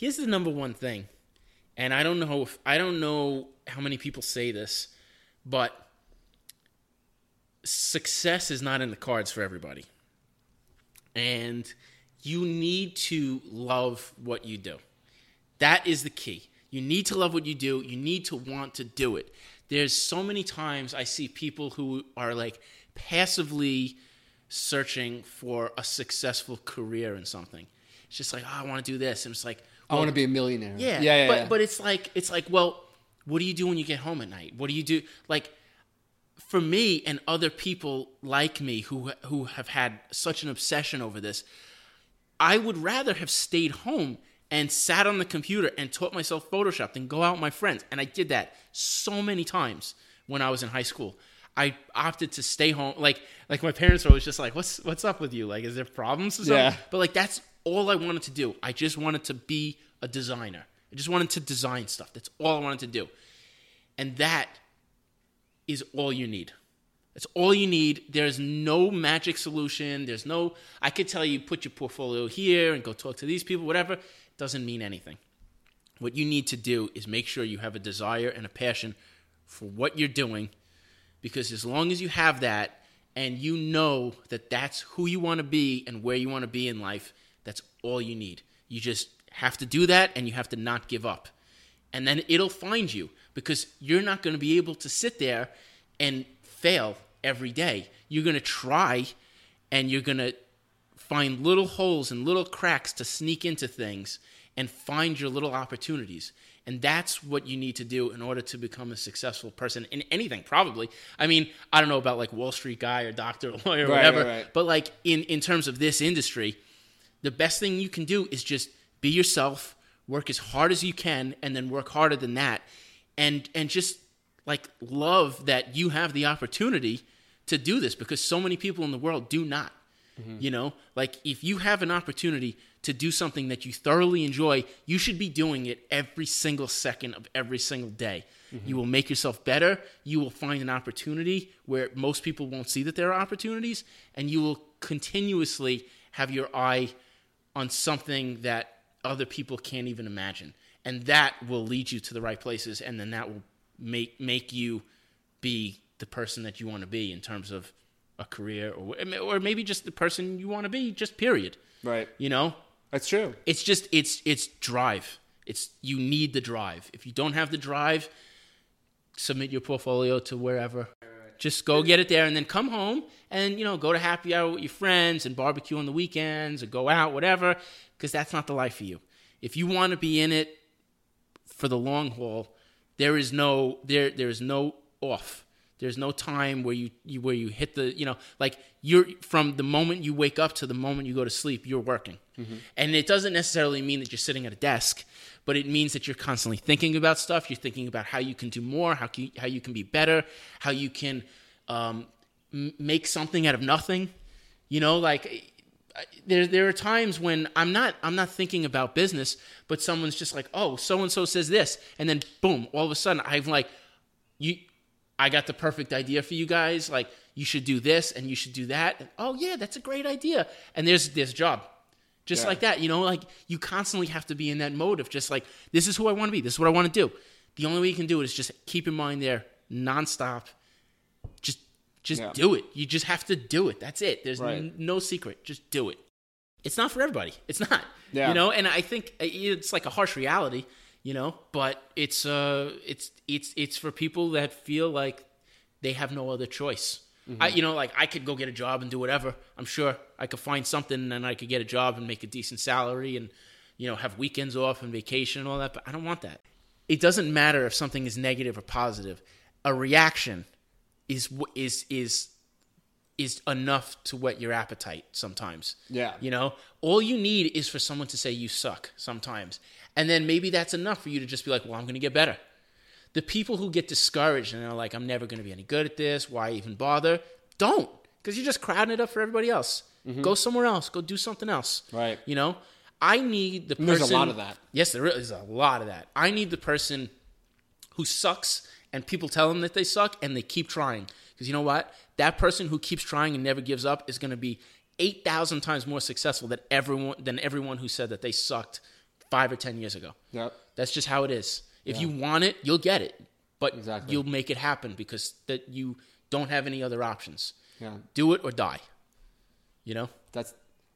here's the number one thing, and I don't know if I don't know how many people say this, but success is not in the cards for everybody, and you need to love what you do. That is the key. You need to love what you do. You need to want to do it. There's so many times I see people who are like passively searching for a successful career in something. It's just like, oh, I want to do this. And it's like, I want to be a millionaire. yeah, yeah, yeah. But yeah. but it's like it's like, well, what do you do when you get home at night? What do you do? Like for me and other people like me who who have had such an obsession over this, I would rather have stayed home and sat on the computer and taught myself Photoshop than go out with my friends. And I did that so many times when I was in high school. I opted to stay home. Like like my parents were always just like, "What's what's up with you? Like, is there problems or something?" Yeah. But like that's all I wanted to do. I just wanted to be a designer. I just wanted to design stuff. That's all I wanted to do. And that is all you need. That's all you need. There's no magic solution. There's no I could tell you put your portfolio here and go talk to these people, whatever. It doesn't mean anything. What you need to do is make sure you have a desire and a passion for what you're doing because as long as you have that and you know that that's who you want to be and where you want to be in life, that's all you need. You just have to do that and you have to not give up. And then it'll find you because you're not going to be able to sit there and fail every day. You're going to try and you're going to find little holes and little cracks to sneak into things and find your little opportunities. And that's what you need to do in order to become a successful person in anything, probably. I mean, I don't know about like Wall Street guy or doctor or lawyer or Right, whatever, right, right. but like in, in terms of this industry, the best thing you can do is just be yourself, work as hard as you can, and then work harder than that. And and just like love that you have the opportunity to do this because so many people in the world do not. Mm-hmm. You know, like if you have an opportunity to do something that you thoroughly enjoy, you should be doing it every single second of every single day. Mm-hmm. You will make yourself better. You will find an opportunity where most people won't see that there are opportunities, and you will continuously have your eye on something that other people can't even imagine. And that will lead you to the right places, and then that will make make you be the person that you want to be in terms of a career or or maybe just the person you want to be just period right. you know That's true. it's just it's it's drive it's you need the drive if you don't have the drive submit your portfolio to wherever just go get it there and then come home and you know go to happy hour with your friends and barbecue on the weekends or go out whatever because that's not the life for you. If you want to be in it for the long haul there is no there there is no off there's no time where you, you where you hit the you know like you're from the moment you wake up to the moment you go to sleep you're working. And it doesn't necessarily mean that you're sitting at a desk but it means that you're constantly thinking about stuff. You're thinking about how you can do more how can, how you can be better how you can um, m- make something out of nothing. You know like there there are times when I'm not I'm not thinking about business, but someone's just like, oh, so and so says this, and then boom, all of a sudden I'm like, you, I got the perfect idea for you guys. Like you should do this and you should do that. And, oh yeah, that's a great idea. And there's this job, just Yeah. like that. You know, like you constantly have to be in that mode of just like this is who I want to be. This is what I want to do. The only way you can do it is just keep your mind there nonstop. Just just Yeah. do it. You just have to do it. That's it. There's Right. n- no secret. Just do it. It's not for everybody. It's not. Yeah. You know, and I think uh, it's like a harsh reality, you know, but it's uh it's it's it's for people that feel like they have no other choice. I you know, like I could go get a job and do whatever. I'm sure I could find something and I could get a job and make a decent salary and you know, have weekends off and vacation and all that, but I don't want that. It doesn't matter if something is negative or positive. A reaction is is is is enough to whet your appetite sometimes. Yeah. You know, all you need is for someone to say you suck sometimes. And then maybe that's enough for you to just be like, well, I'm going to get better. The people who get discouraged and they're like, I'm never going to be any good at this. Why even bother? Don't, because you're just crowding it up for everybody else. Mm-hmm. Go somewhere else. Go do something else. Right. You know, I need the person. there's a lot of that. Yes, there is a lot of that. I need the person who sucks and people tell them that they suck and they keep trying. Because you know what? That person who keeps trying and never gives up is going to be 8,000 times more successful than everyone, than everyone who said that they sucked five or ten years ago. Yep. That's just how it is. If you want it, you'll get it, but Exactly. you'll make it happen because that you don't have any other options. Yeah. Do it or die. You know? That's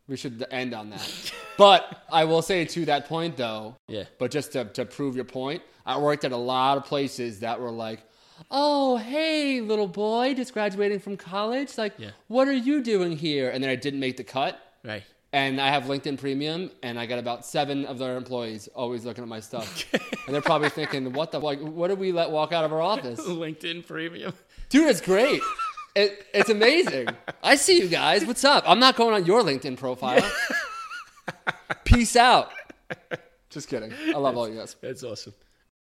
we should end on that. but I will say to that point though, Yeah. But just to, to prove your point, I worked at a lot of places that were like, "Oh, hey, little boy, just graduating from college. Like, Yeah. what are you doing here?" And then I didn't make the cut. Right. And I have LinkedIn Premium, and I got about seven of their employees always looking at my stuff, and they're probably thinking, "What the like? What did we let walk out of our office?" LinkedIn premium. Dude, it's great. It, it's amazing. I see you guys. What's up? I'm not going on your LinkedIn profile. Peace out. Just kidding. I love all you guys. That's awesome.